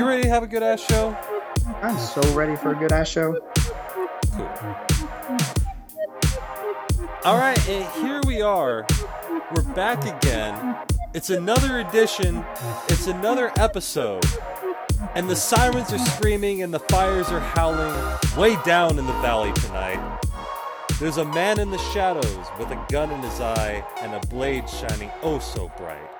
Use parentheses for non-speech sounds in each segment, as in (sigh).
You ready to have a good ass show? I'm so ready for a good ass show. Cool. All right, and here we are. We're back again. It's another edition. It's another episode. And the sirens are screaming and the fires are howling way down in the valley tonight. There's a man in the shadows with a gun in his eye and a blade shining oh so bright.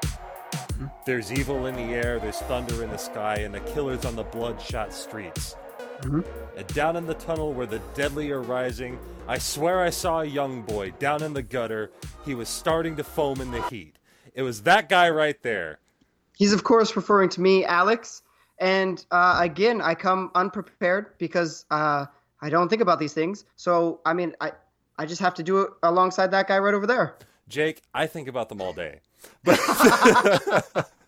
There's evil in the air, there's thunder in the sky, and the killers on the bloodshot streets. Mhm. And down in the tunnel where the deadly are rising, I swear I saw a young boy down in the gutter. He was starting to foam in the heat. It was that guy right there. He's of course referring to me, Alex. And uh, again, I come unprepared because uh, I don't think about these things. So I mean, I I just have to do it alongside that guy right over there. Jake, I think about them all day. But (laughs) (laughs)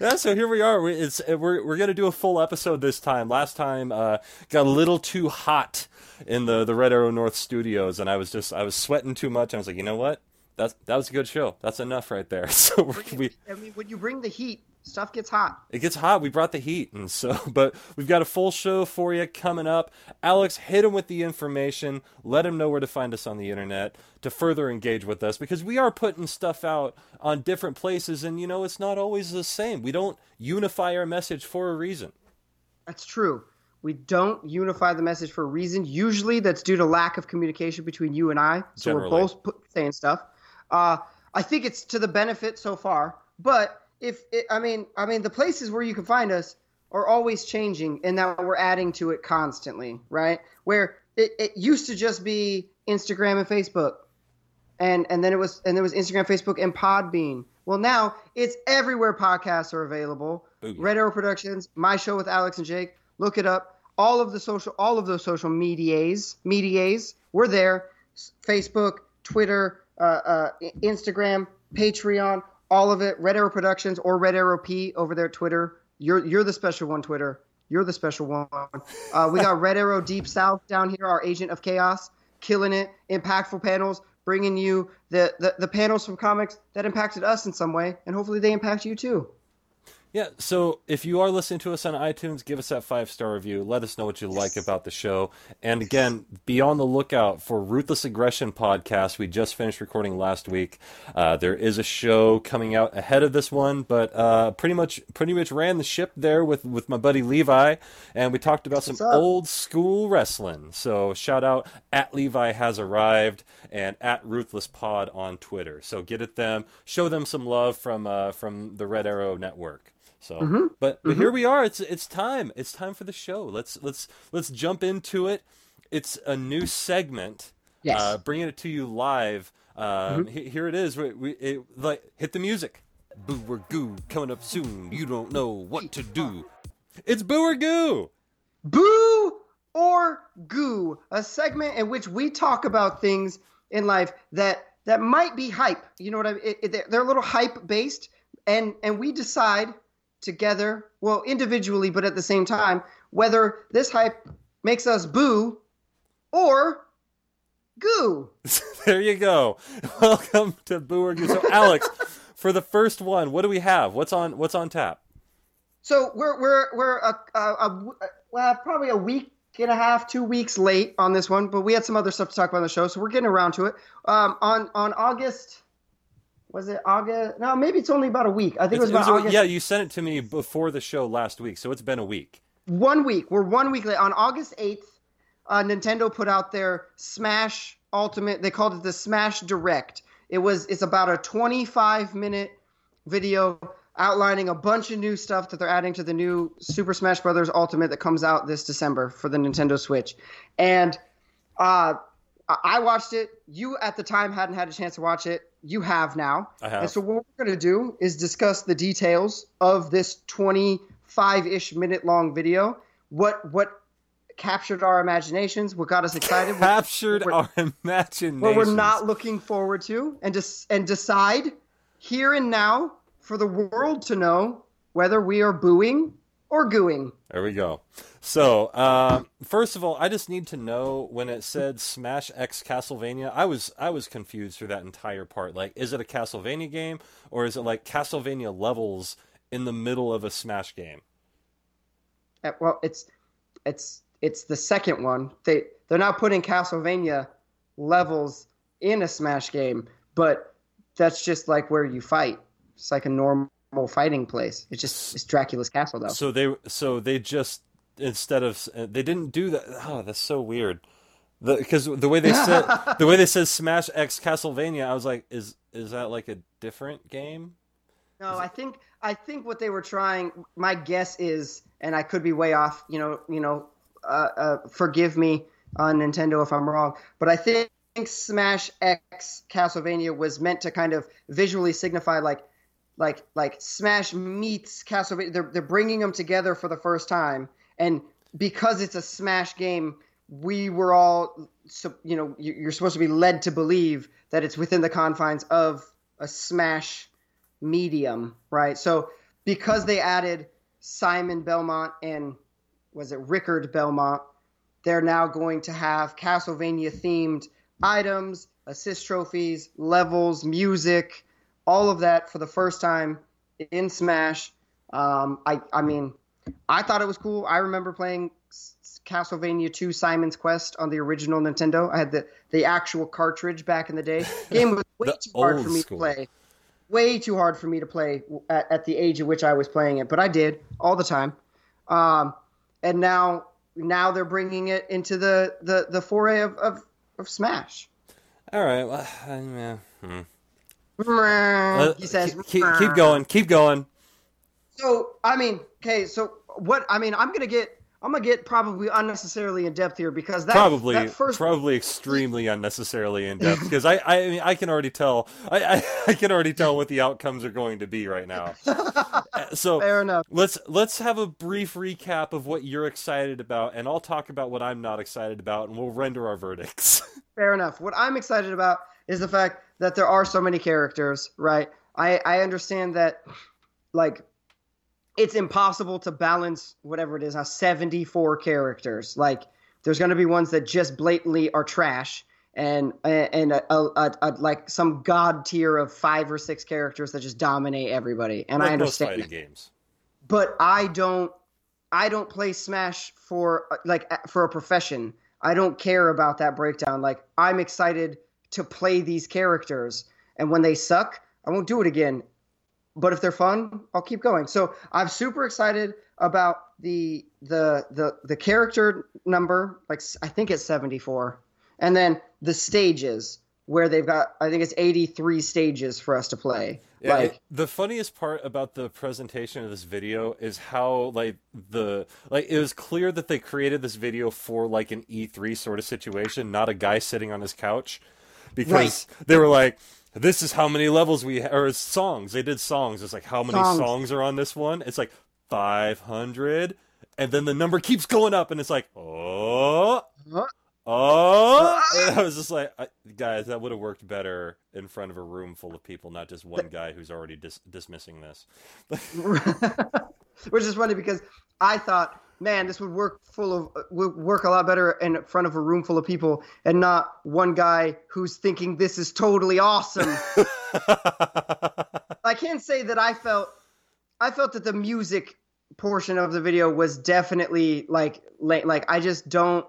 yeah, so here we are. We- It's we're we're gonna do a full episode this time. Last time uh, got a little too hot in the the Red Arrow North studios, and I was just I was sweating too much. I was like, you know what? That's that was a good show. That's enough right there. (laughs) So we I mean, when you bring the heat, stuff gets hot. it gets hot. We brought the heat, and so, (laughs) but we've got a full show for you coming up. Alex, hit him with the information. Let him know where to find us on the internet to further engage with us because we are putting stuff out on different places, and you know, it's not always the same. We don't unify our message for a reason. That's true. We don't unify the message for a reason. Usually, that's due to lack of communication between you and I. So Generally. we're both saying stuff. Uh, I think it's to the benefit so far. But if it, I mean, I mean, the places where you can find us are always changing, and that we're adding to it constantly, right? Where it, it used to just be Instagram and Facebook, and and then it was and there was Instagram, Facebook, and Podbean. Well, now it's everywhere podcasts are available. Red Arrow Productions, my show with Alex and Jake. Look it up. All of the social, all of those social medias, medias, we're there. Facebook, Twitter, uh, uh, Instagram, Patreon, all of it. Red Arrow Productions or Red Arrow P over there, Twitter. You're you're the special one, Twitter. You're the special one. Uh, we got Red Arrow Deep South down here, our agent of chaos, killing it. Impactful panels, bringing you the, the the panels from comics that impacted us in some way, and hopefully they impact you too. Yeah, so if you are listening to us on iTunes, give us that five star review. Let us know what you like about the show. And again, be on the lookout for Ruthless Aggression podcast. We just finished recording last week. Uh, there is a show coming out ahead of this one, but uh, pretty much pretty much ran the ship there with with my buddy Levi, and we talked about some up? old school wrestling. So shout out at Levi has arrived and at Ruthless Pod on Twitter. So get at them, show them some love from uh, from the Red Arrow Network. So, Mm-hmm. but but here we are. It's it's time. It's time for the show. Let's let's let's jump into it. It's a new segment. Yes. Uh, bringing it to you live. Um, Mm-hmm. he- here it is. We, we it, like hit the music. Boo or goo coming up soon. You don't know what to do. It's boo or goo. Boo or Goo, a segment in which we talk about things in life that that might be hype. You know what I mean? It, it- they're- they're a little hype based, and and we decide together, well, individually, but at the same time, whether this hype makes us boo or goo. (laughs) there you go. (laughs) Welcome to Boo or Goo. So, Alex, (laughs) for the first one, what do we have? What's on What's on tap? So we're we're we're a, a, a well probably a week and a half, two weeks late on this one, but we had some other stuff to talk about on the show, so we're getting around to it. Um, on on August, was it August? No, maybe it's only about a week. I think it was about it was- August. yeah, you sent it to me before the show last week, so it's been a week. One week. We're one week late. On August eighth, uh, Nintendo put out their Smash Ultimate. They called it the Smash Direct. It was it's about a 25 minute video outlining a bunch of new stuff that they're adding to the new Super Smash Brothers Ultimate that comes out this December for the Nintendo Switch. And uh, I- watched it. You at the time hadn't had a chance to watch it. You have now. I have. And so what we're going to do is discuss the details of this 25-ish minute long video. What what captured our imaginations? What got us excited? Captured what- our imaginations, what we're not looking forward to, and just and decide here and now for the world to know whether we are booing or gooing. There we go. So, um, first of all, I just need to know when it said Smash X Castlevania. I was I was confused through that entire part. Like, is it a Castlevania game or is it like Castlevania levels in the middle of a Smash game? Uh, Well, it's it's it's the second one. They they're now putting Castlevania levels in a Smash game, but that's just like where you fight. It's like a normal fighting place. It's just it's Dracula's castle though. So they so they just instead of they didn't do that. Oh, that's so weird. The Because the, way they said (laughs) the way they said Smash X Castlevania, I was like, is is that like a different game? No, I think I think what they were trying. My guess is, and I could be way off. You know, you know, uh, uh, forgive me on Nintendo if I'm wrong, but I think Smash X Castlevania was meant to kind of visually signify like, like, like Smash meets Castlevania. They're they're bringing them together for the first time, and because it's a Smash game, we were all, so- you know, you- you're supposed to be led to believe that it's within the confines of a Smash medium, right? So because they added Simon Belmont and was it Richter Belmont, they're now going to have Castlevania themed items, assist trophies, levels, music, all of that for the first time in Smash. Um, I I mean, I thought it was cool. I remember playing S- Castlevania 2 Simon's Quest on the original Nintendo. I had the, the actual cartridge back in the day. (laughs) Game was way too hard for me school. to play. Way too hard for me to play at, at the age at which I was playing it, but I did all the time. Um, and now now they're bringing it into the, the, the foray of, of, of Smash. All right, well, (sighs) yeah, hmm. He Uh, says, keep, keep going, keep going. So I mean, okay, so what? I mean, I'm gonna get, I'm gonna get probably unnecessarily in depth here because that probably that first probably extremely unnecessarily in depth because I, I mean I can already tell I, I (laughs) I can already tell what the outcomes are going to be right now. (laughs) Uh, so fair enough. let's let's have a brief recap of what you're excited about, and I'll talk about what I'm not excited about, and we'll render our verdicts. (laughs) Fair enough. What I'm excited about is the fact that there are so many characters, right? I, I understand that, like, it's impossible to balance whatever it is now 74 characters. Like, there's going to be ones that just blatantly are trash, and and a, a, a, a- like some god tier of five or six characters that just dominate everybody. And like I most understand. fighting games. but I don't I don't play Smash for like for a profession. I don't care about that breakdown. Like I'm excited to play these characters and when they suck, I won't do it again. But if they're fun, I'll keep going. So I'm super excited about the the the the character number, like I think it's 74. And then the stages where they've got I think it's 83 stages for us to play. Yeah, like it- the funniest part about the presentation of this video is how like the like it was clear that they created this video for like an E3 sort of situation, not a guy sitting on his couch, because Right. they were like, "This is how many levels we ha-, or songs." They did songs. It's like how many Songs. songs are on this one? It's like five hundred, and then the number keeps going up, and it's like, oh. Huh? Oh, and I was just like, I, guys, that would have worked better in front of a room full of people, not just one guy who's already dis- dismissing this. (laughs) (laughs) which is funny because I thought, man, this would work full of would work a lot better in front of a room full of people and not one guy who's thinking this is totally awesome. (laughs) I can't say that I felt I felt that the music portion of the video was definitely like like, I just don't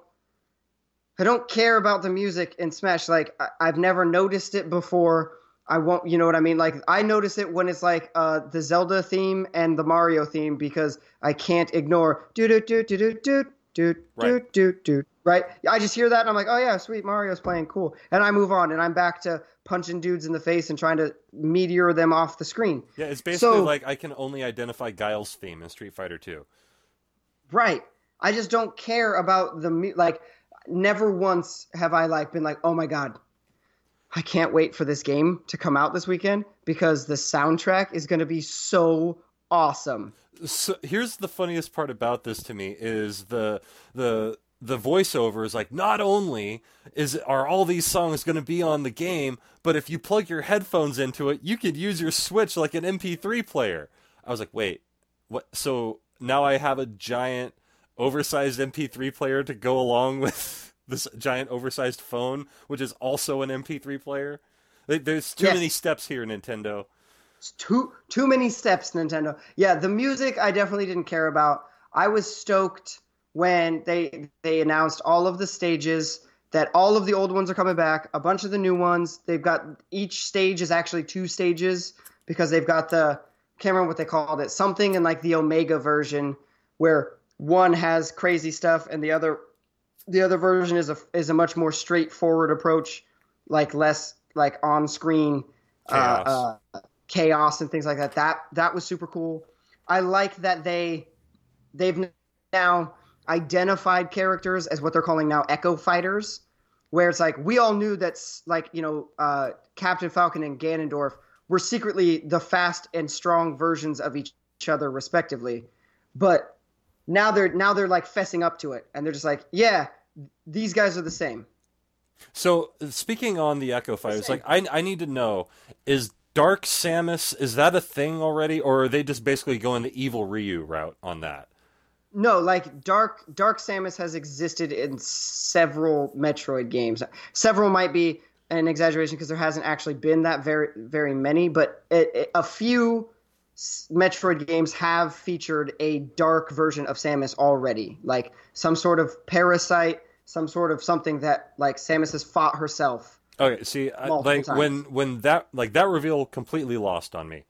I don't care about the music in Smash. Like I, I've never noticed it before. I won't, you know what I mean? Like I notice it when it's like uh, the Zelda theme and the Mario theme because I can't ignore do do do do do do do do do do. Right? I just hear that and I'm like, oh yeah, sweet Mario's playing, cool, and I move on and I'm back to punching dudes in the face and trying to meteor them off the screen. yeah, it's basically So- like I can only identify Guile's theme in Street Fighter 2. Right. I just don't care about the like. Never once have I like been like, oh my god, I can't wait for this game to come out this weekend because the soundtrack is going to be so awesome. So here's the funniest part about this to me is the the the voiceover is like not only is are all these songs going to be on the game, but if you plug your headphones into it, you could use your Switch like an MP3 player. I was like, wait, what? So now I have a giant oversized MP3 player to go along with this giant oversized phone, which is also an MP3 player. There's too Yes. many steps here, Nintendo. It's too too many steps, Nintendo. Yeah, the music I definitely didn't care about. I was stoked when they they announced all of the stages that all of the old ones are coming back, a bunch of the new ones. They've got each stage is actually two stages because they've got the can't remember what they called it, something in like the Omega version where one has crazy stuff and the other the other version is a is a much more straightforward approach, like less like on screen Chaos. Uh, uh, chaos and things like that. That that was super cool. I like that they they've now identified characters as what they're calling now Echo Fighters, where it's like we all knew that's like you know uh, Captain Falcon and Ganondorf were secretly the fast and strong versions of each other respectively, but now they're now they're like fessing up to it and they're just like yeah these guys are the same. So speaking on the Echo Fighters, like I I need to know is Dark Samus is that a thing already, or are they just basically going the evil Ryu route on that? No, like Dark Dark Samus has existed in several Metroid games. Several might be an exaggeration because there hasn't actually been that very very many, but it, it, a few Metroid games have featured a dark version of Samus already, like some sort of parasite, some sort of something that like Samus has fought herself. Okay, see, I, like times. when when that like that reveal completely lost on me.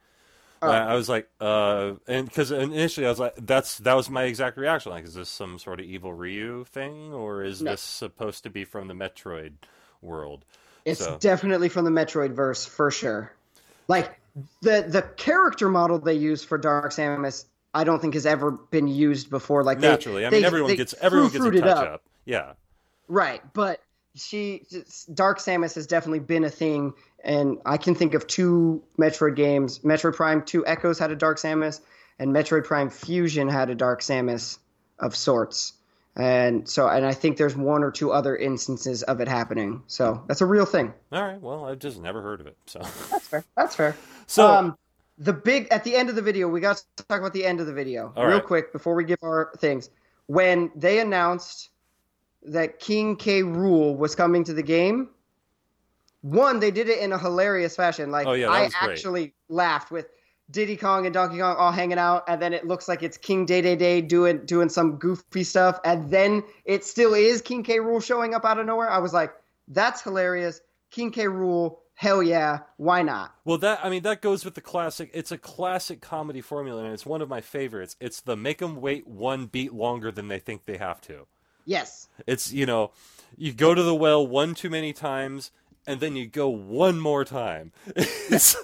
Oh. I was like, uh, and because initially I was like, that's that was my exact reaction. Like, is this some sort of evil Ryu thing, or is No. this supposed to be from the Metroid world? It's So- definitely from the Metroid verse for sure. Like the the character model they use for Dark Samus, I don't think has ever been used before. Like they- Naturally, I mean, they- everyone they gets everyone gets a touch up. up. Yeah, Right, but she Dark Samus has definitely been a thing, and I can think of two Metroid games. Metroid Prime Two Echoes had a Dark Samus, and Metroid Prime Fusion had a Dark Samus of sorts. And so, and I think there's one or two other instances of it happening. So that's a real thing. all right. Well, I've just never heard of it. So, That's fair. That's fair. so um, the big at the end of the video, we got to talk about the end of the video All real right. quick before we give our things. When they announced that King K. Rool was coming to the game, one they did it in a hilarious fashion. Like Oh, yeah, I actually laughed with Diddy Kong and Donkey Kong all hanging out, and then it looks like it's King Dedede doing doing some goofy stuff, and then it still is King K. Rool showing up out of nowhere. I was like, that's hilarious. King K. Rool, hell yeah, why not? Well, that I mean that goes with the classic. It's a classic comedy formula, and it's one of my favorites. It's the make them wait one beat longer than they think they have to. Yes. It's you know, you go to the well one too many times, and then you go one more time. (laughs) It's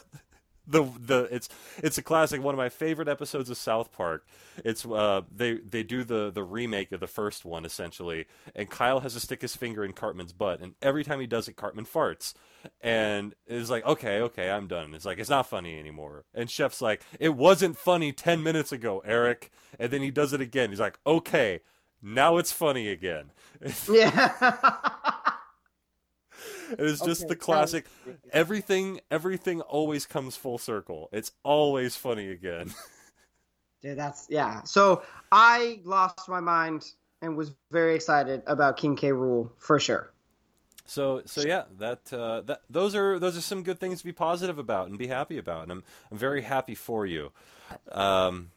the the it's it's a classic. One of my favorite episodes of South Park. It's uh they they do the the remake of the first one essentially, and Kyle has to stick his finger in Cartman's butt, and every time he does it, Cartman farts, and it's like okay okay I'm done. It's like it's not funny anymore, and Chef's like it wasn't funny ten minutes ago, Eric, and then he does it again. He's like okay. Now it's funny again. Yeah. (laughs) (laughs) (laughs) It was just Okay, the classic. (laughs) Everything, everything always comes full circle. It's always funny again. (laughs) Dude, that's yeah. So I lost my mind and was very excited about King K. Rool for sure. So, so yeah, that uh, that those are those are some good things to be positive about and be happy about, and I'm I'm very happy for you. Um,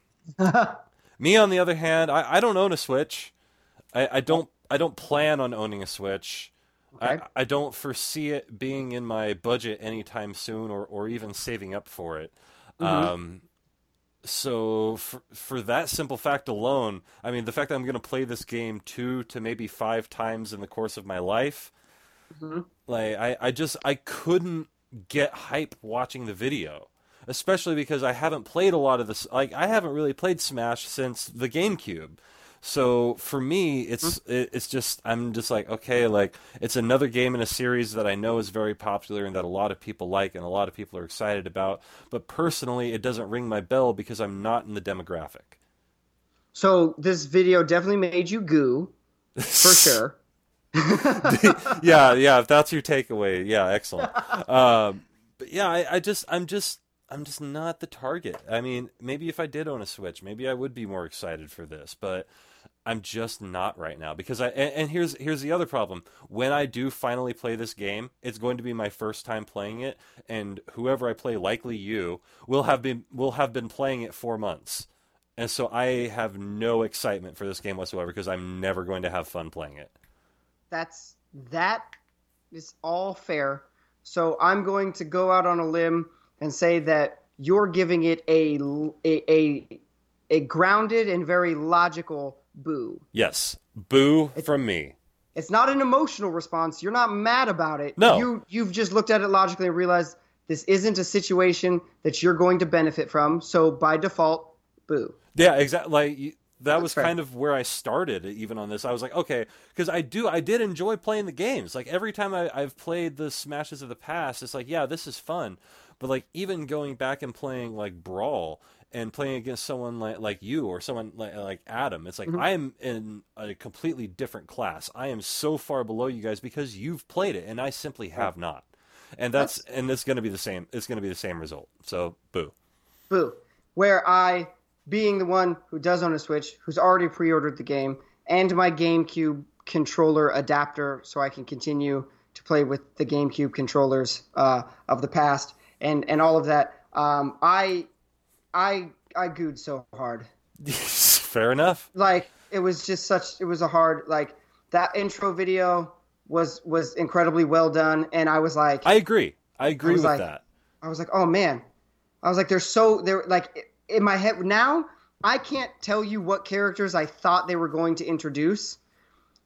me, on the other hand, I, I don't own a Switch. I, I don't I don't plan on owning a Switch. Okay. I, I don't foresee it being in my budget anytime soon, or, or even saving up for it. Um, so for for that simple fact alone, I mean, the fact that I'm going to play this game two to maybe five times in the course of my life, like I, I just I couldn't get hype watching the video, especially because I haven't played a lot of this. Like I haven't really played Smash since the GameCube. So for me, it's it, it's just I'm just like okay, like it's another game in a series that I know is very popular and that a lot of people like and a lot of people are excited about. But personally, it doesn't ring my bell because I'm not in the demographic. So this video definitely made you goo for (laughs) sure. (laughs) yeah, yeah. If that's your takeaway, yeah, excellent. Um, but yeah, I, I just, I'm just, I'm just not the target. I mean, maybe if I did own a Switch, maybe I would be more excited for this. But I'm just not right now because I and, and here's here's the other problem. When I do finally play this game, it's going to be my first time playing it, and whoever I play, likely you, will have been will have been playing it four months, and so I have no excitement for this game whatsoever because I'm never going to have fun playing it. That's that is all fair. So I'm going to go out on a limb and say that you're giving it a a a, a grounded and very logical boo. Yes, boo from me. It's not an emotional response. You're not mad about it. No. You you've just looked at it logically and realized this isn't a situation that you're going to benefit from. So by default, boo. Yeah, exactly. Like that That's was fair. kind of where I started. Even on this, I was like, okay, because I do, I did enjoy playing the games. Like every time I, I've played the Smashes of the past, it's like, yeah, this is fun. But like even going back and playing like Brawl and playing against someone like like you or someone like like Adam, it's like I am in a completely different class. I am so far below you guys because you've played it and I simply have not. And that's and it's going to be the same. It's going to be the same result. So boo. Boo. Where I, being the one who does own a Switch, who's already pre-ordered the game, and my GameCube controller adapter, so I can continue to play with the GameCube controllers uh, of the past, and and all of that. Um, I, I, I gooed so hard. (laughs) Fair enough. Like it was just such. It was a hard like that intro video was was incredibly well done, and I was like, I agree. I agree was with like- that. I was like, oh man. I was like, they're so they're like in my head now. I can't tell you what characters I thought they were going to introduce.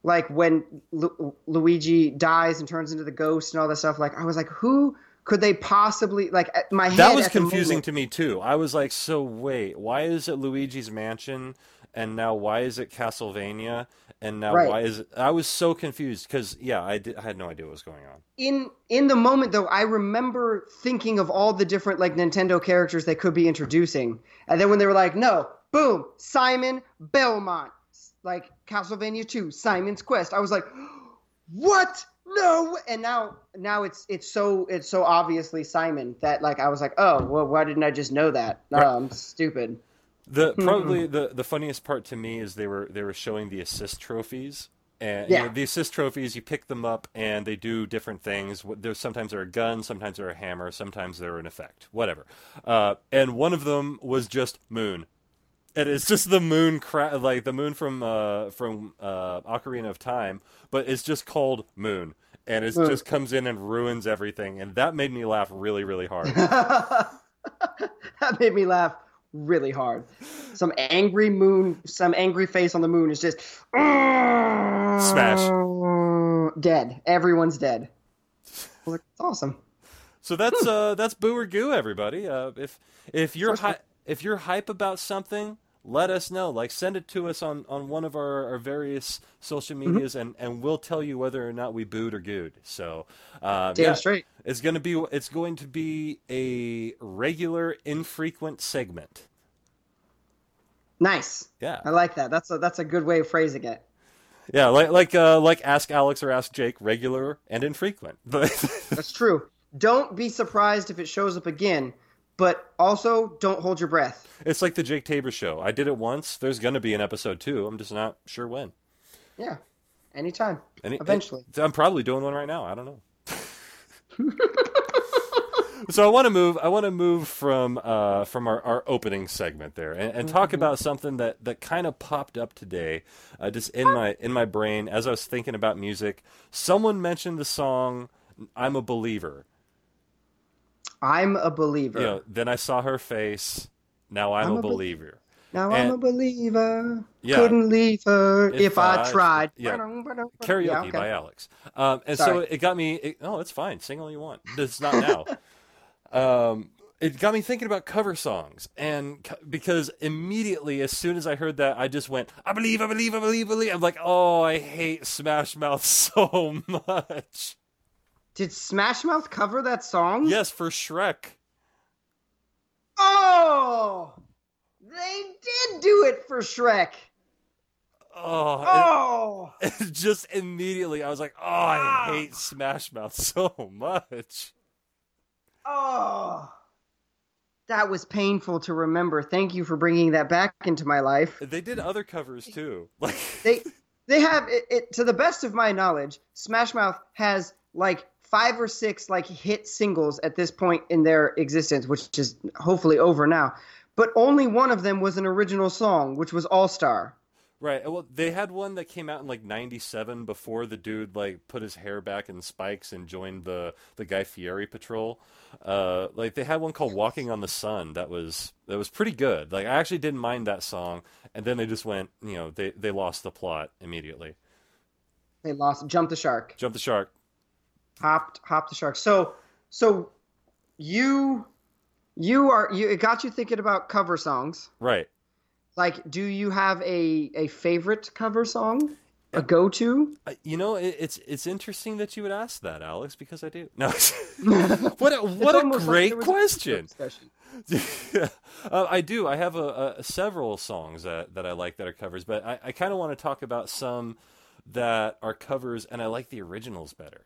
Like when Lu- Luigi dies and turns into the ghost and all that stuff. Like I was like, who could they possibly like? My head That was confusing to me too. I was like, so wait, why is it Luigi's Mansion and now why is it Castlevania and now Right. why is it I was so confused cuz yeah, I, did, I had no idea what was going on. in in the moment though i remember thinking of all the different like nintendo characters they could be introducing and then when they were like no boom simon belmont like castlevania 2 simon's quest i was like (gasps) what no and now now it's it's so it's so obviously simon that like i was like oh well why didn't i just know that no Right. i'm stupid The (laughs) probably the the funniest part to me is they were they were showing the assist trophies. And you know, the assist trophies, you pick them up and they do different things. There's sometimes they're a gun, sometimes they're a hammer, sometimes they're an effect, whatever. Uh, and one of them was just moon. And it's just the moon, cra- like the moon from uh, from uh, Ocarina of Time, but it's just called Moon, and it just comes in and ruins everything, and that made me laugh really, really hard. (laughs) that made me laugh really hard. Some angry moon, some angry face on the moon is just Smash. Dead. Everyone's dead. Like, it's awesome. So that's uh that's boo or goo, everybody. Uh, if if you're hy- if you're hype about something, let us know. Like send it to us on, on one of our, our various social Mm-hmm. medias, and, and we'll tell you whether or not we booed or gooed. So uh, Damn yeah, straight. it's gonna be it's going to be a regular, infrequent segment. Nice. Yeah, I like that. That's a that's a good way of phrasing it. yeah, like like uh, like ask Alex or ask Jake, regular and infrequent. (laughs) But That's true. Don't be surprised if it shows up again, but also don't hold your breath. it's like the Jake Tabor show. I did it once. There's gonna be an episode two. I'm just not sure when. Yeah. Anytime. Any- Eventually. I'm probably doing one right now. I don't know. (laughs) so I want to move. I want to move from uh, from our, our opening segment there and, and talk about something that, that kind of popped up today, uh, just in my in my brain as I was thinking about music. Someone mentioned the song "I'm a Believer." I'm a believer. You know, then I saw her face. Now I'm, I'm a a be- believer. now and- I'm a believer. Yeah. Couldn't leave her If if, I, I- tried. yeah. Karaoke Karaoke by Alex. Um, and so it got me. It, oh, it's fine. Sing all you want. It's not now. (laughs) um, it got me thinking about cover songs, and co- because immediately as soon as I heard that, I just went, "I believe, I believe, I believe, I believe." I'm like, "Oh, I hate Smash Mouth (laughs) so much." Did Smash Mouth cover that song? yes, for Shrek. Oh, they did do it for Shrek. Oh, Oh, (laughs) it just immediately I was like, "Oh, I ah! hate Smash Mouth (laughs) so much." oh. that was painful to remember. Thank you for bringing that back into my life. They did other covers too. Like (laughs) They they have it, it to the best of my knowledge, Smash Mouth has like five or six like hit singles at this point in their existence, which is hopefully over now. But only one of them was an original song, which was All Star. Right. Well, they had one that came out in like '97 before the dude like put his hair back in spikes and joined the the Guy Fieri patrol. Uh, like they had one called "Walking on the Sun" that was that was pretty good. Like I actually didn't mind that song, and then they just went, you know, they they lost the plot immediately. They lost, jumped the shark, Jump the shark. Hopped, hopped the shark. So, so you, you are you. It got you thinking about cover songs. Right. Like, do you have a a favorite cover song, a go to? Uh, You know, it, it's it's interesting that you would ask that, Alex, because I do. (laughs) No, (laughs) what a, what a great question. Yeah, (laughs) uh, I do. I have a, a several songs that, that I like that are covers, but I, I kind of want to talk about some that are covers, and I like the originals better.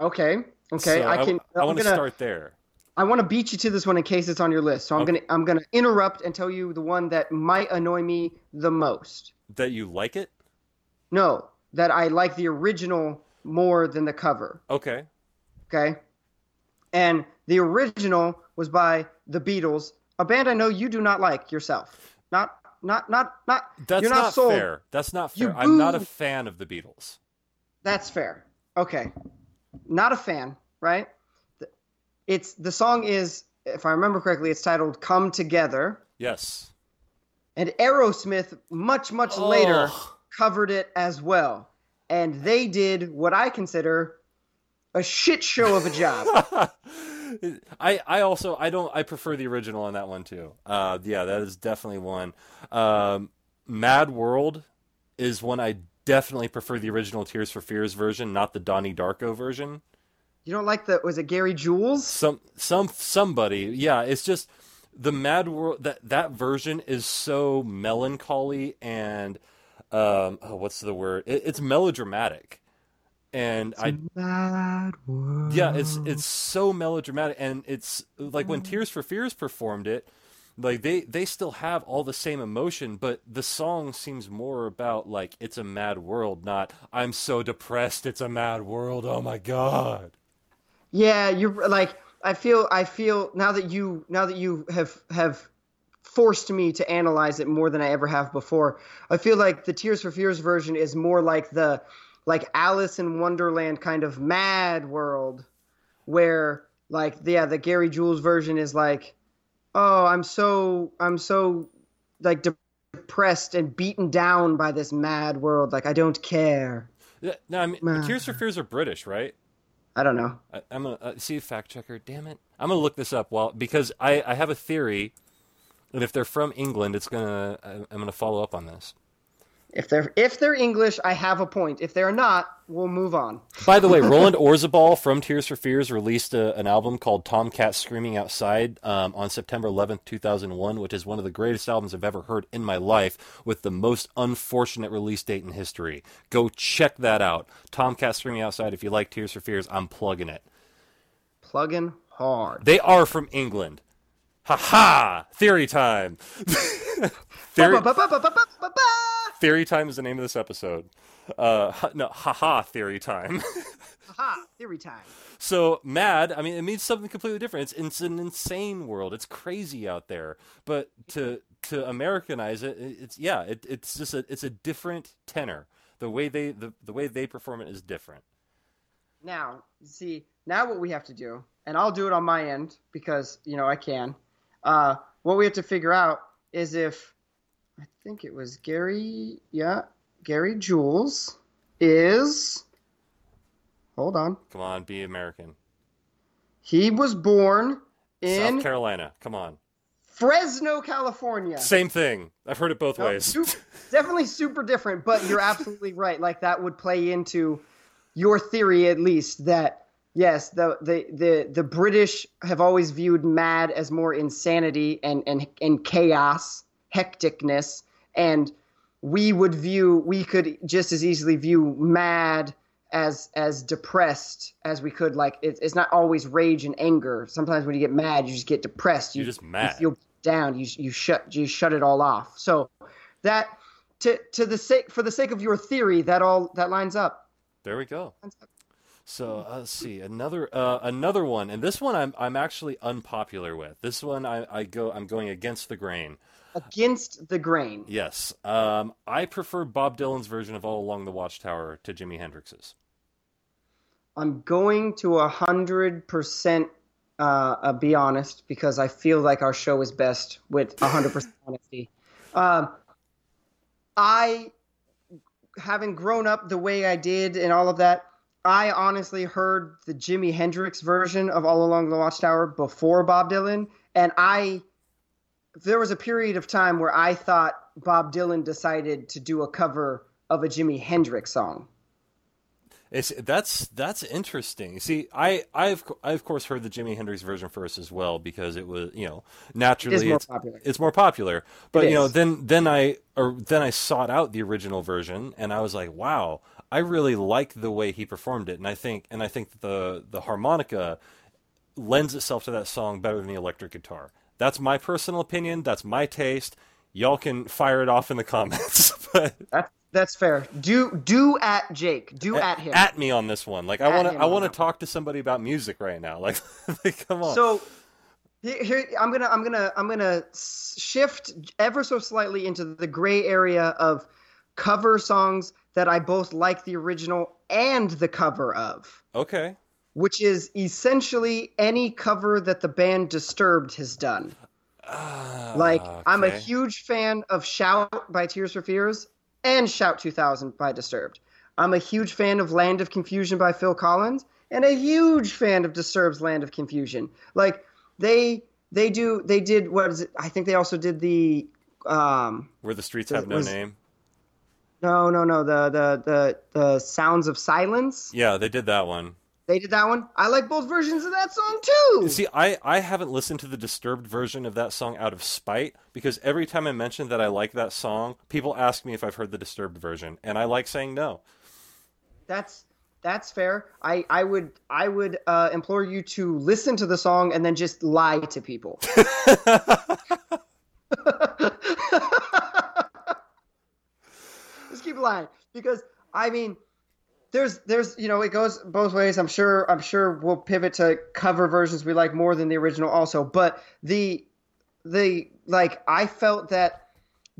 Okay, okay. So I can. I, I'm want to start there. I want to beat you to this one in case it's on your list. So I'm Okay. gonna I'm gonna interrupt and tell you the one that might annoy me the most. That you like it? No, that I like the original more than the cover. Okay. Okay, and the original was by the Beatles, a band I know you do not like yourself. Not not not not. That's you're not, not, sold. fair. That's not You fair. I'm not a fan of the Beatles. That's fair. Okay. Not a fan, right? It's the song is, if I remember correctly, it's titled "Come Together," Yes. and Aerosmith much much later covered it as well, and they did what I consider a shit show of a job. (laughs) I I also I don't I prefer the original on that one too. Uh, yeah, that is definitely one. Um, Mad World is one I definitely prefer the original Tears for Fears version, not the Donnie Darko version. you don't like the was it Gary Jules? Some some somebody, yeah, it's just the Mad World that that version is so melancholy and um, oh, what's the word? It, it's melodramatic, and I Mad world. Yeah, it's it's so melodramatic, and it's like when Tears for Fears performed it, like they they still have all the same emotion, but the song seems more about like it's a mad world, not I'm so depressed, it's a mad world. Oh my god. Yeah, you're like I feel I feel now that you now that you have have forced me to analyze it more than I ever have before. I feel like the Tears for Fears version is more like the like Alice in Wonderland kind of mad world where like yeah, the Gary Jules version is like oh, I'm so I'm so like depressed and beaten down by this mad world like I don't care. Yeah, No, I mean Man. Tears for Fears are British, right? I don't know. I, I'm gonna uh, see fact checker. Damn it, I'm gonna look this up while because I I have a theory that if they're from England, it's gonna I, I'm gonna follow up on this. If they're if they're English, I have a point. If they're not, we'll move on. By the way, Roland Orzabal from Tears for Fears released a, an album called Tomcat Screaming Outside um, on September 11th, 2001, which is one of the greatest albums I've ever heard in my life with the most unfortunate release date in history. Go check that out. Tomcat Screaming Outside. If you like Tears for Fears, I'm plugging it. Plugging hard. They are from England. Ha ha! Theory time. (laughs) Theory. Theory time is the name of this episode. Uh, ha- no, ha ha! Theory time. (laughs) Aha, theory time. So mad, I mean, it means something completely different. It's, it's an insane world. It's crazy out there. But to to Americanize it, it- it's yeah, it, it's just a it's a different tenor. The way they the, the way they perform it is different. Now, see, now what we have to do, and I'll do it on my end because you know I can. Uh, what we have to figure out is if I think it was Gary, yeah, Gary Jules is. Hold on. Come on, be American. He was born in South Carolina. Come on. Fresno, California. Same thing. I've heard it both No, ways. su- definitely super different, but you're absolutely (laughs) right. Like that would play into your theory, at least that yes, the the the the British have always viewed mad as more insanity and and and chaos, hecticness, and we would view we could just as easily view mad as as depressed as we could. Like it's it's not always rage and anger. Sometimes when you get mad, you just get depressed. You You're just mad. You feel down. You you shut you shut it all off. So that to to the sake for the sake of your theory, that all that lines up. There we go. So uh, let's see another uh, another one, and this one I'm I'm actually unpopular with. This one I, I go I'm going against the grain. Against the grain. Yes, um, I prefer Bob Dylan's version of All Along the Watchtower to Jimi Hendrix's. I'm going to a hundred percent uh, be honest because I feel like our show is best with a hundred percent (laughs) honesty. Um, I, having grown up the way I did and all of that, I honestly heard the Jimi Hendrix version of All Along the Watchtower before Bob Dylan, and I. There was a period of time where I thought Bob Dylan decided to do a cover of a Jimi Hendrix song. It's that's that's interesting. See, I I've I of course heard the Jimi Hendrix version first as well because it was you know naturally more it's popular. it's more popular. But It you know then then I or then I sought out the original version and I was like, wow, I really like the way he performed it, and I think and I think the the harmonica lends itself to that song better than the electric guitar. That's my personal opinion. That's my taste. Y'all can fire it off in the comments, (laughs) but That's that's fair. Do do at Jake. Do at him. at me on this one. Like I want to I want to talk to somebody about music right now. (laughs) Like, like come on. So here, here I'm gonna I'm gonna I'm gonna shift ever so slightly into the gray area of cover songs that I both like the original and the cover of, okay. which is essentially any cover that the band Disturbed has done. Like I'm a huge fan of Shout by Tears for Fears and Shout 2000 by Disturbed. I'm a huge fan of Land of Confusion by Phil Collins and a huge fan of Disturbed's Land of Confusion. Like they they do they did what is it? I think they also did the um where the streets have no was- name. No no no the the the the Sounds of Silence. Yeah, they did that one. They did that one. I like both versions of that song too. See, I, I haven't listened to the disturbed version of that song out of spite because every time I mention that I like that song, people ask me if I've heard the disturbed version, and I like saying no. That's that's fair. I, I would I would uh, implore you to listen to the song and then just lie to people. (laughs) (laughs) lying because I mean, there's there's you know it goes both ways. I'm sure I'm sure we'll pivot to cover versions we like more than the original also. But the the like I felt that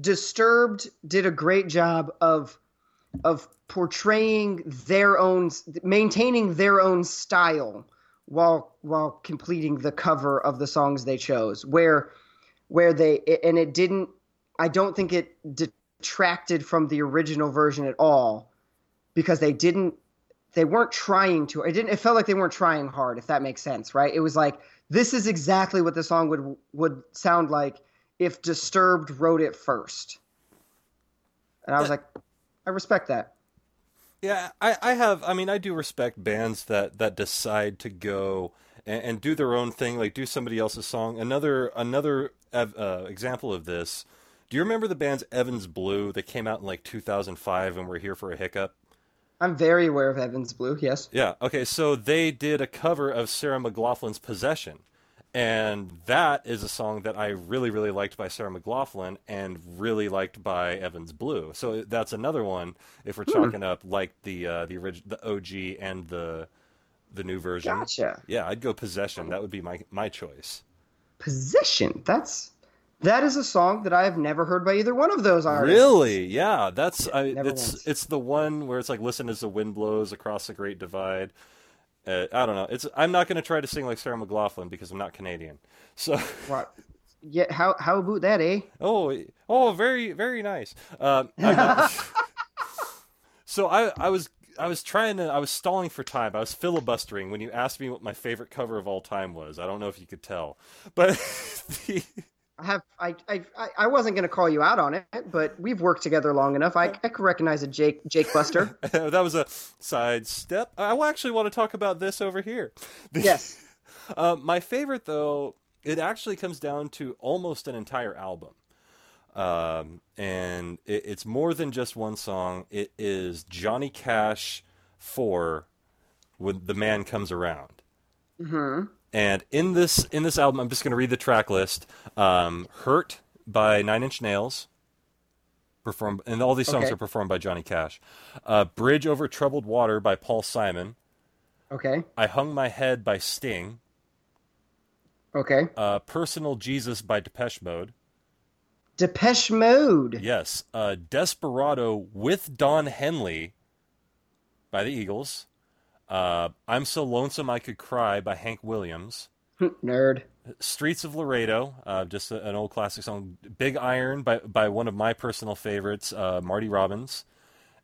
Disturbed did a great job of of portraying their own maintaining their own style while while completing the cover of the songs they chose where where they and it didn't I don't think it detracted from the original version at all because they didn't they weren't trying to it didn't it felt like they weren't trying hard if that makes sense right it was like this is exactly what the song would would sound like if disturbed wrote it first and i was like i respect that Yeah, I, I have. I mean, I do respect bands that, that decide to go and, and do their own thing, like do somebody else's song. Another another uh, example of this. Do you remember the band's Evans Blue that came out in like 2005 and we're here for a hiccup? i'm very aware of evans blue yes Yeah. Okay. So they did a cover of Sarah McLachlan's "Possession," and that is a song that I really, really liked by Sarah McLachlan and really liked by Evans Blue. So that's another one. If we're chalking up like the uh, the orig- the OG and the the new version. gotcha Yeah, I'd go "Possession." That would be my my choice. Possession. that's that is a song that i have never heard by either one of those artists Really? Yeah. That's I, it's once. it's the one where it's like listen as the wind blows across the Great Divide. Uh, I don't know. It's I'm not going to try to sing like Sarah McLachlan because I'm not Canadian. (laughs) So. What? yeah how how about that eh Oh, oh, very, very nice. Um, I- (laughs) so I, I was, I was trying to, I was stalling for time. I was filibustering when you asked me what my favorite cover of all time was. I don't know if you could tell, but (laughs) the, I have I, I I- wasn't gonna call you out on it, but we've worked together long enough. I, I could recognize a Jake Jake Buster. (laughs) that was a sidestep. I actually want to talk about this over here. (laughs) yes. Uh, my favorite, though, it actually comes down to almost an entire album. Um, and it, it's more than just one song. It is Johnny Cash, for when the man comes around. hmm And in this in this album, I'm just going to read the track list. Um, "Hurt" by Nine Inch Nails, performed, and all these songs Okay. are performed by Johnny Cash. Uh, "Bridge Over Troubled Water" by Paul Simon. Okay. "I Hung My Head" by Sting. Okay. Uh, "Personal Jesus" by Depeche Mode. Depeche Mode. Yes, uh, "Desperado" with Don Henley by the Eagles. Uh, "I'm So Lonesome I Could Cry" by Hank Williams. (laughs) Nerd. Streets of Laredo, uh, just a, an old classic song. Big Iron by by one of my personal favorites, uh, Marty Robbins,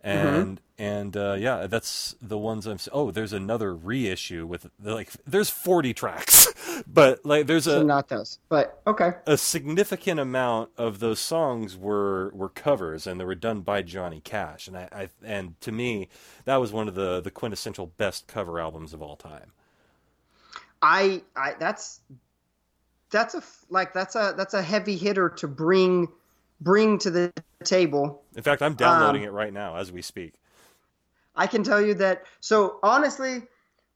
and and uh, yeah, that's the ones I'm. Oh, there's another reissue with like there's 40 tracks, (laughs) but like there's So a not those, but okay. a significant amount of those songs were were covers and they were done by Johnny Cash, and I, I and to me that was one of the the quintessential best cover albums of all time. I, I that's that's a like that's a that's a heavy hitter to bring bring to the table. In fact, I'm downloading Um, it right now as we speak. I can tell you that. So honestly,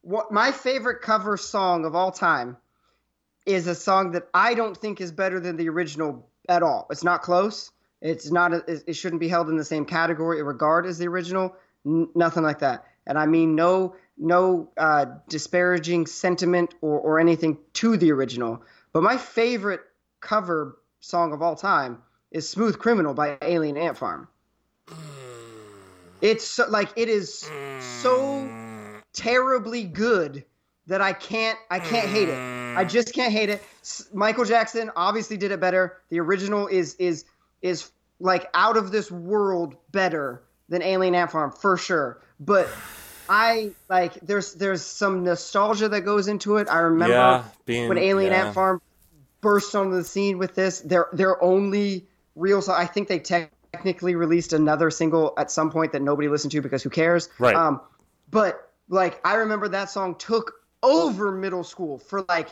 what my favorite cover song of all time is a song that I don't think is better than the original at all. It's not close. It's not. A, it shouldn't be held in the same category or regard as the original. N- nothing like that. And I mean no no uh, disparaging sentiment or, or anything to the original. But my favorite cover song of all time is "Smooth Criminal" by Alien Ant Farm. It's so, like it is so terribly good that I can't I can't hate it. I just can't hate it. S- Michael Jackson obviously did it better. The original is is is like out of this world better than Alien Ant Farm for sure. But I like there's there's some nostalgia that goes into it. I remember yeah, being when Alien yeah. Ant Farm burst onto the scene with this. Their their only real song. I think they technically released another single at some point that nobody listened to because who cares? Right. Um, but like I remember that song took over middle school for like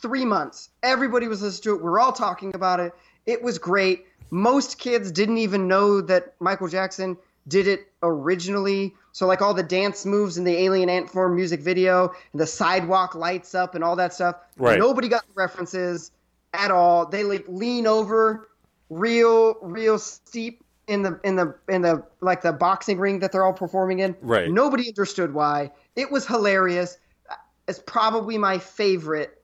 three months. Everybody was listening to it. We were all talking about it. It was great. Most kids didn't even know that Michael Jackson did it originally. So like all the dance moves in the Alien Ant Farm music video, and the sidewalk lights up and all that stuff. Right. Nobody got the references at all. They like lean over real real steep in the in the in the like the boxing ring that they're all performing in. Right. Nobody understood why. It was hilarious. It's probably my favorite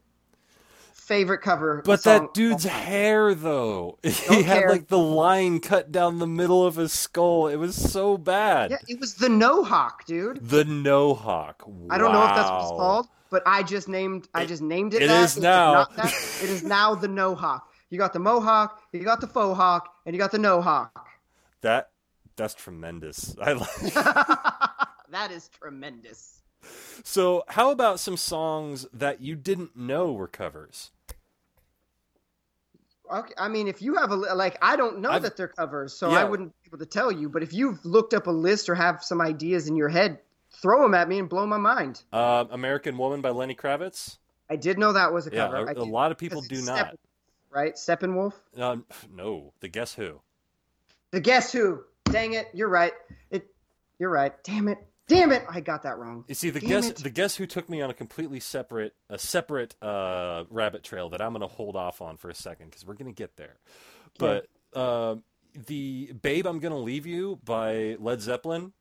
favorite cover. But song. that dude's oh hair, though, (laughs) he Don't had care. like the line cut down the middle of his skull. It was so bad. Yeah, it was the No Hawk, dude. The No Hawk. I don't know if that's what it's called, but I just named I just named it. it that. is It now. not that. It is now the (laughs) No Hawk. You got the Mohawk, you got the Faux Hawk, and you got the No Hawk. That that's tremendous. (laughs) I like. (laughs) that is tremendous. so, how about some songs that you didn't know were covers? Okay, I mean, if you have a like, I don't know I've- that they're covers, so Yeah. I wouldn't be able to tell you. But if you've looked up a list or have some ideas in your head, throw them at me and blow my mind. Uh, American Woman by Lenny Kravitz. I did know that was a Yeah, cover. a, I a did, lot of people do it's not. Right? Steppenwolf. Um, no, the Guess Who. The Guess Who. Dang it, you're right. It, you're right. Damn it, damn it, I got that wrong. You see, the Damn guess it. the Guess Who took me on a completely separate a separate uh, rabbit trail that I'm going to hold off on for a second because we're going to get there. Okay. But uh, the Babe, I'm going to leave you by Led Zeppelin.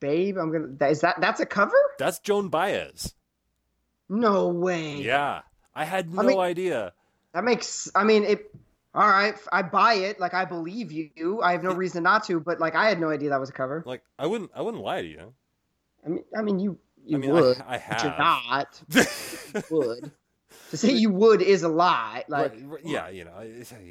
Babe, I'm gonna. that- Is that that's a cover? That's Joan Baez. No way. Yeah, I had no I mean- idea. That makes. I mean, it. All right, I buy it. Like I believe you. I have no reason not to. But like, I had no idea that was a cover. Like, I wouldn't I wouldn't lie to you. I mean, I mean, you you I mean, would. I, I but you're have. not. (laughs) would. To say you would is a lie. Like Right, yeah, you know,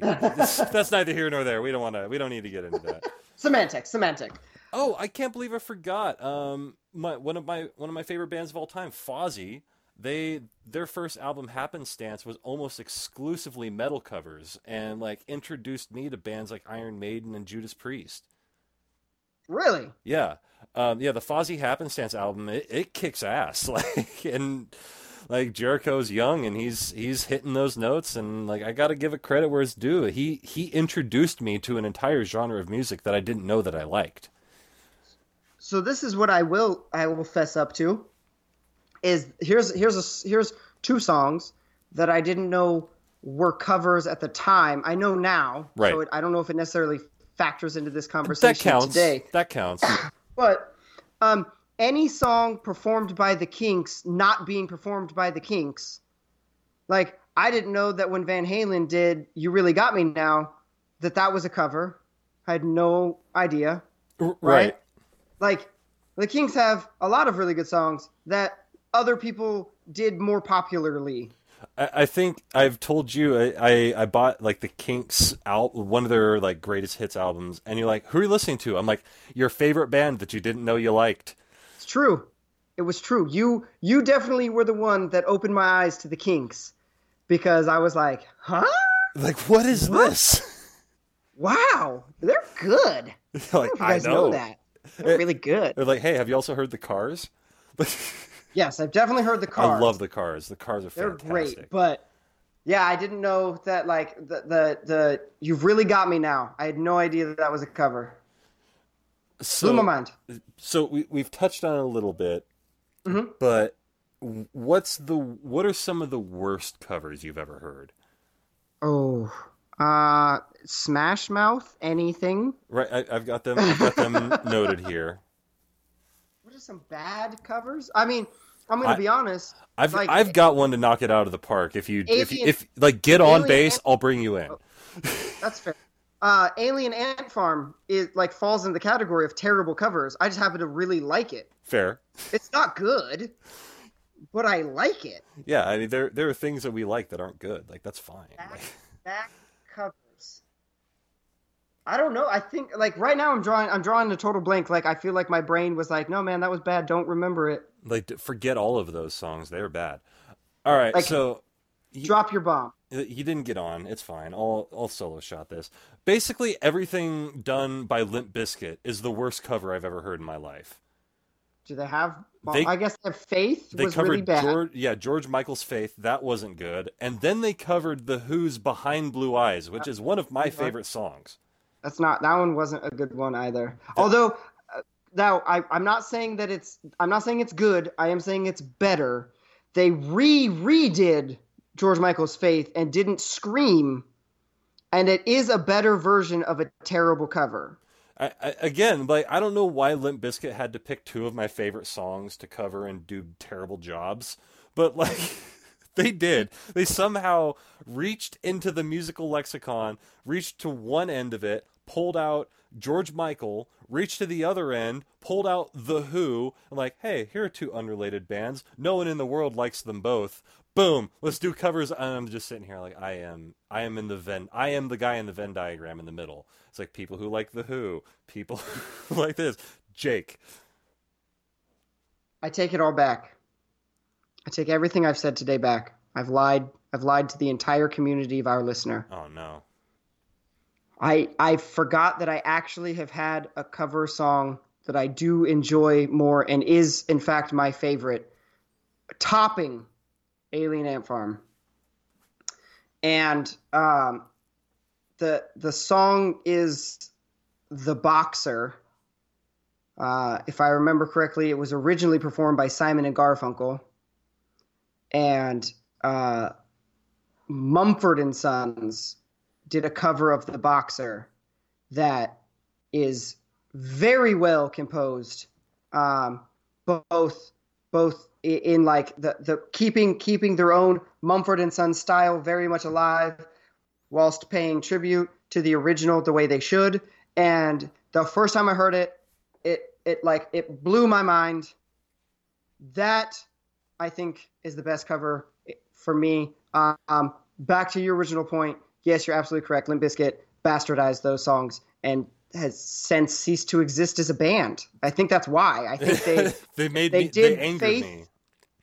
(laughs) that's neither here nor there. We don't want to. We don't need to get into that. semantic, semantic. Oh, I can't believe I forgot. Um, my one of my one of my favorite bands of all time, Fozzy. They their first album, Happenstance, was almost exclusively metal covers, and like introduced me to bands like Iron Maiden and Judas Priest. Really? Yeah, um, yeah. The Fozzy Happenstance album, it, it kicks ass. (laughs) Like and like Jericho's young and he's he's hitting those notes, and like I got to give it credit where it's due. He he introduced me to an entire genre of music that I didn't know that I liked. so this is what I will I will fess up to. Is here's here's a here's two songs that I didn't know were covers at the time. I know now, Right. so it, I don't know if it necessarily factors into this conversation That counts. today. That counts. (coughs) But um, any song performed by the Kinks not being performed by the Kinks, like I didn't know that when Van Halen did "You Really Got Me Now," that that was a cover. I had no idea. R- Right? Like the Kinks have a lot of really good songs that other people did more popularly. I, I think I've told you I, I, I bought like the Kinks out one of their like greatest hits albums, and you're like, who are you listening to? I'm like, your favorite band that you didn't know you liked. It's true. It was true. You you definitely were the one that opened my eyes to the Kinks because I was like, huh? Like, what is this? Wow, they're good. (laughs) like, I don't know if you guys I know. know. that. They're really eh, good. They're like, hey, have you also heard the Cars? (laughs) Yes, I've definitely heard the Cars. I love the Cars. The Cars are They're fantastic. great, but yeah, I didn't know that. Like the the the you've really got me now. I had no idea that that was a cover. Blew my so, mind. so we we've touched on it a little bit, Mhm. but what's the what are some of the worst covers you've ever heard? Oh, uh, Smash Mouth. Anything? Right, I, I've got them. I've got them (laughs) noted here. Some bad covers? I mean, I'm gonna I- be honest. I've Like- I've got one to knock it out of the park. If you if you, Alien- if like get on base, Ant- I'll bring you in. That's fair. Uh, Alien Ant Farm is like falls in the category of terrible covers. I just happen to really like it. Fair. It's not good, but I like it. Yeah, I mean there there are things that we like that aren't good. Like that's fine. Like, back covers. I don't know. I think like right now I'm drawing I'm drawing a total blank. Like I feel like my brain was like, no man, that was bad. Don't remember it. like forget all of those songs. They're bad. All right, Like- so you, Drop your bomb. Uh, you didn't get on. It's fine. I'll I'll solo shot this. Basically, everything done by Limp Bizkit is the worst cover I've ever heard in my life. Do they have? Well, They- I guess their faith They was covered really bad. George, yeah, George Michael's Faith. That wasn't good. And then they covered the Who's Behind Blue Eyes, which uh, is one of my favorite songs. That's not that one wasn't a good one either. Although uh, now I, I'm not saying that it's I'm not saying it's good. I am saying it's better. They re redid George Michael's Faith and didn't scream, and it is a better version of a terrible cover. I, I, again, like I don't know why Limp Bizkit had to pick two of my favorite songs to cover and do terrible jobs, but like (laughs) (laughs) they did. They somehow reached into the musical lexicon, reached to one end of it, pulled out George Michael, reached to the other end, pulled out The Who, and like, hey, here are two unrelated bands. No one in the world likes them both. Boom, let's do covers. And I'm just sitting here like I am. I am in the Venn. I am the guy in the Venn diagram in the middle. It's like people who like the Who, people (laughs) like this. Jake, I take it all back. I take everything I've said today back. I've lied. I've lied to the entire community of our listener. oh no, I I forgot that I actually have had a cover song that I do enjoy more and is in fact my favorite, topping Alien Ant Farm. And um, the the song is "The Boxer." Uh, if I remember correctly, it was originally performed by Simon and Garfunkel, and uh, Mumford and Sons did a cover of The Boxer that is very well composed, um, both both in like the, the keeping keeping their own Mumford and Sons style very much alive, whilst paying tribute to the original the way they should. And the first time I heard it, it it like it blew my mind. That I think is the best cover for me. Um, back to your original point. Yes, you're absolutely correct. Limp Bizkit bastardized those songs and has since ceased to exist as a band. I think that's why. I think they (laughs) they made they me. did they Faith. me.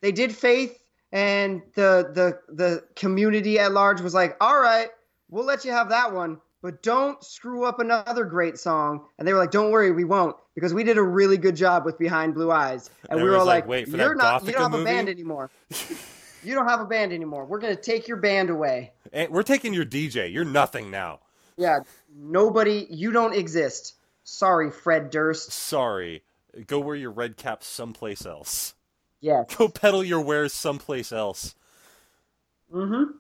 they did Faith, and the the the community at large was like, "All right, we'll let you have that one, but don't screw up another great song." And they were like, "Don't worry, we won't." Because we did a really good job with Behind Blue Eyes, and, And we were like, like, "Wait, for "You're not, you don't have movie?" a band anymore. (laughs) you don't have a band anymore. We're gonna take your band away." And we're taking your DJ. You're nothing now. Yeah, nobody, you don't exist. Sorry, Fred Durst. Sorry. Go wear your red cap someplace else. Yes. Go peddle your wares someplace else. Mm-hmm.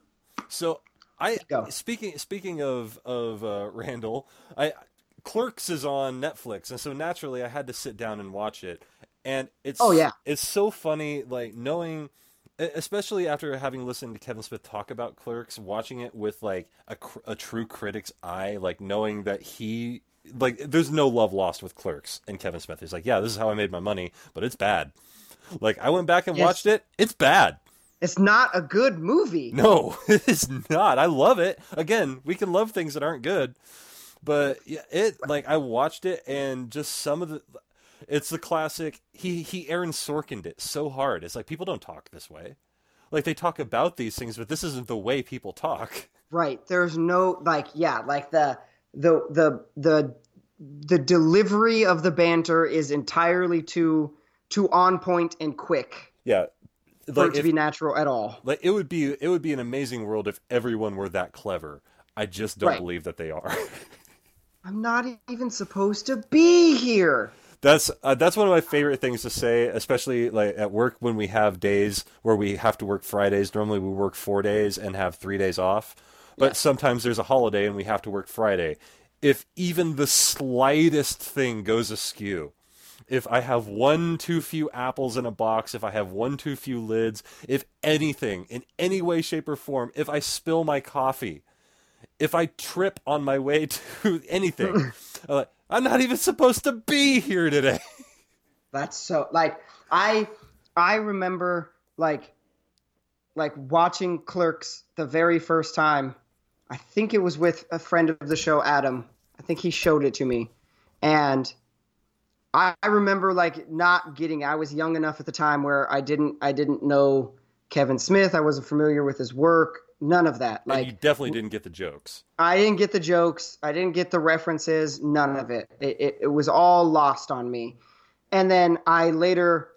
So I Go. speaking speaking of of uh, (laughs) Randall, I Clerks is on Netflix, and so naturally I had to sit down and watch it. And it's Oh, yeah. it's so funny, like knowing, especially after having listened to Kevin Smith talk about Clerks, watching it with like a, cr- a true critic's eye, like knowing that he like there's no love lost with Clerks and Kevin Smith. He's like, yeah, this is how I made my money, but it's bad. Like I went back and Yes. watched it, it's bad. It's not a good movie. (laughs) No, it's not. I love it. Again, we can love things that aren't good, but yeah, it like I watched it and just some of the. It's the classic. He he Aaron Sorkined it so hard. It's like people don't talk this way. Like they talk about these things, but this isn't the way people talk. Right. There's no like yeah, like the the the the the delivery of the banter is entirely too too on point and quick Yeah, like it to if, be natural at all. like it would be it would be an amazing world if everyone were that clever. I just don't Right. believe that they are. (laughs) I'm not even supposed to be here. That's uh, that's one of my favorite things to say, especially like at work when we have days where we have to work Fridays. Normally we work four days and have three days off, but sometimes there's a holiday and we have to work Friday. If even the slightest thing goes askew, if I have one too few apples in a box, if I have one too few lids, if anything in any way, shape, or form, if I spill my coffee, if I trip on my way (laughs) to anything, (clears throat) I'm like, I'm not even supposed to be here today. (laughs) That's so like I I remember like like watching Clerks the very first time. I think it was with a friend of the show, Adam. I think he showed it to me, and I, I remember like not getting. I was young enough at the time where I didn't I didn't know Kevin Smith. I wasn't familiar with his work. None of that. and Like you definitely didn't get the jokes. I didn't get the jokes. I didn't get the references. None of it. It, it, it was all lost on me. And then I later,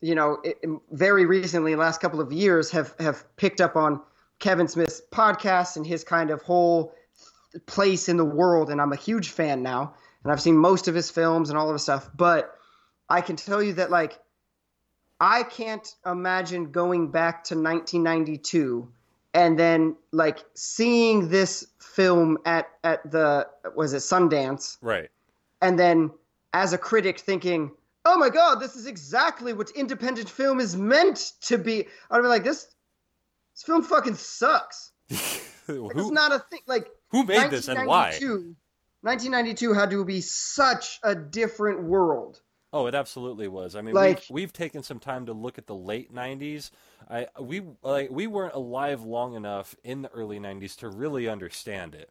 you know, it, very recently, last couple of years, have have picked up on Kevin Smith's podcast and his kind of whole place in the world. And I'm a huge fan now. And I've seen most of his films and all of his stuff. But I can tell you that, like, I can't imagine going back to 1992 and then like seeing this film at at the was it Sundance Right. and then as a critic thinking oh my god this is exactly what independent film is meant to be I'd be like this this film fucking sucks (laughs) who, it's not a thing like who made this and why? 1992 1992 had to be such a different world Oh, it absolutely was. I mean, Like- we've, we've taken some time to look at the late '90s. I we like we weren't alive long enough in the early '90s to really understand it.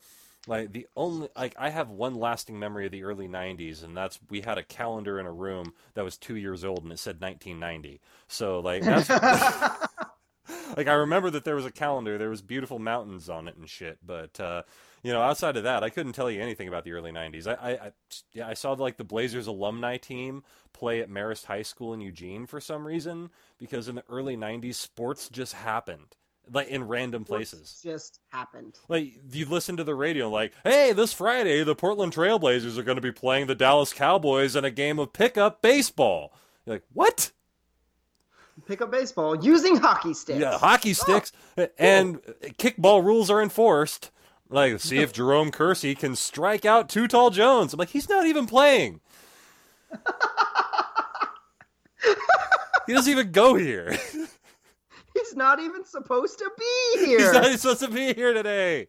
Like the only like I have one lasting memory of the early '90s, and that's we had a calendar in a room that was two years old and it said 1990. So like that's (laughs) (laughs) (laughs) like I remember that there was a calendar, there was beautiful mountains on it and shit, but uh, you know, outside of that, I couldn't tell you anything about the early '90s. I, I, I yeah, I saw like the Blazers alumni team play at Marist High School in Eugene for some reason because in the early '90s, sports just happened like in random places. just happened Like you listen to the radio, like, "Hey, this Friday, the Portland Trailblazers are going to be playing the Dallas Cowboys in a game of pickup baseball." You're like, "What?" Pick up baseball using hockey sticks Yeah, hockey sticks oh. and kickball rules are enforced. Like, see if Jerome Kersey can strike out Too Tall Jones. I'm like, he's not even playing. (laughs) he doesn't even go here. (laughs) he's not even supposed to be (laughs) here. he's not even supposed to be here today.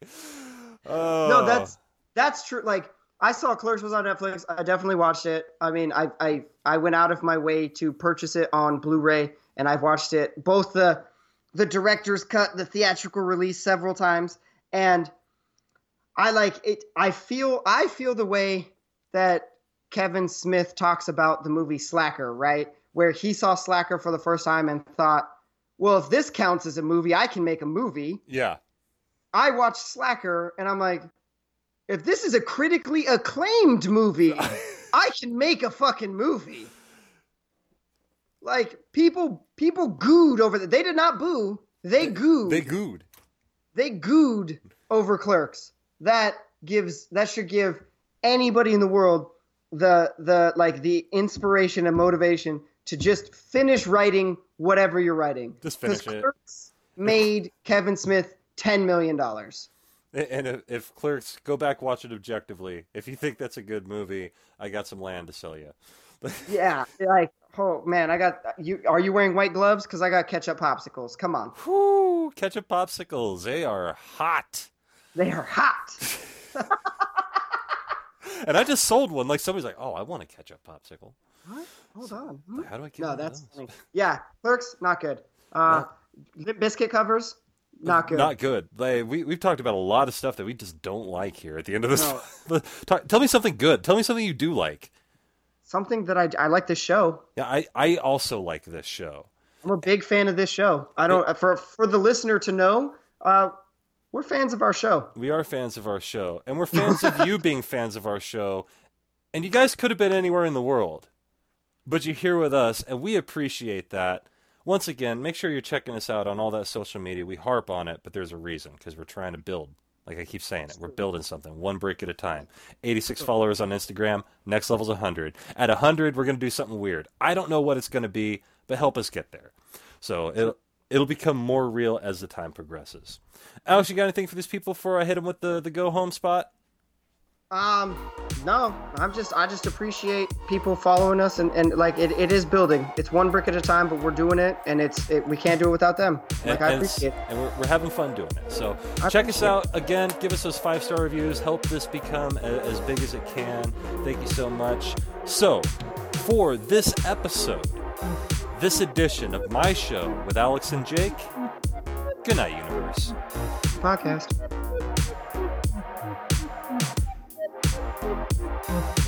Oh. no that's that's true like i saw clerks was on netflix i definitely watched it i mean i i i went out of my way to purchase it on blu-ray and i've watched it both the the director's cut the theatrical release several times and i like it i feel i feel the way that kevin smith talks about the movie slacker right where he saw slacker for the first time and thought well if this counts as a movie i can make a movie yeah. I watched Slacker and I'm like, if this is a critically acclaimed movie, (laughs) I can make a fucking movie. Like people, people gooed over that. They did not boo. They gooed. They gooed. they gooed over Clerks. That gives that should give anybody in the world the the like the inspiration and motivation to just finish writing whatever you're writing. Just finish it. Clerks made Kevin Smith ten million dollars. And if, if Clerks, go back watch it objectively. If you think that's a good movie, I got some land to sell you. (laughs) Yeah, like oh man, I got you. Are you wearing white gloves? Because I got ketchup popsicles. Come on, Whoo! Ketchup popsicles, they are hot. they are hot. (laughs) (laughs) And I just sold one. Like somebody's like, "Oh, I want a ketchup popsicle." What? Hold on. Hmm? How do I get No, that's yeah. Clerks, not good. Uh, Bizkit covers, not good. Not good. Like, we we've talked about a lot of stuff that we just don't like here at the end of this. No. (laughs) Talk, tell me something good. Tell me something you do like. Something that I I like this show. Yeah, I I also like this show. I'm a big fan of this show. I don't for for the listener to know. Uh, we're fans of our show. We are fans of our show, and we're fans of you (laughs) being fans of our show. And you guys could have been anywhere in the world, but you're here with us, and we appreciate that. Once again, make sure you're checking us out on all that social media. We harp on it, but there's a reason because we're trying to build. Like I keep saying it, we're building something one brick at a time. 86 followers on Instagram. Next level's 100. At 100, we're going to do something weird. I don't know what it's going to be, but help us get there. So it'll it'll become more real as the time progresses. Alex, you got anything for these people before I hit them with the the go home spot? Um, no, I'm just I just appreciate people following us and, and like it, it is building. It's one brick at a time, but we're doing it, and it's it, we can't do it without them. Like I appreciate. it. and we're, we're having fun doing it. So I check us out again. Give us those five star reviews. Help this become a, as big as it can. Thank you so much. So for this episode, this edition of my show with Alex and Jake. Good night, universe. Podcast. Thank you.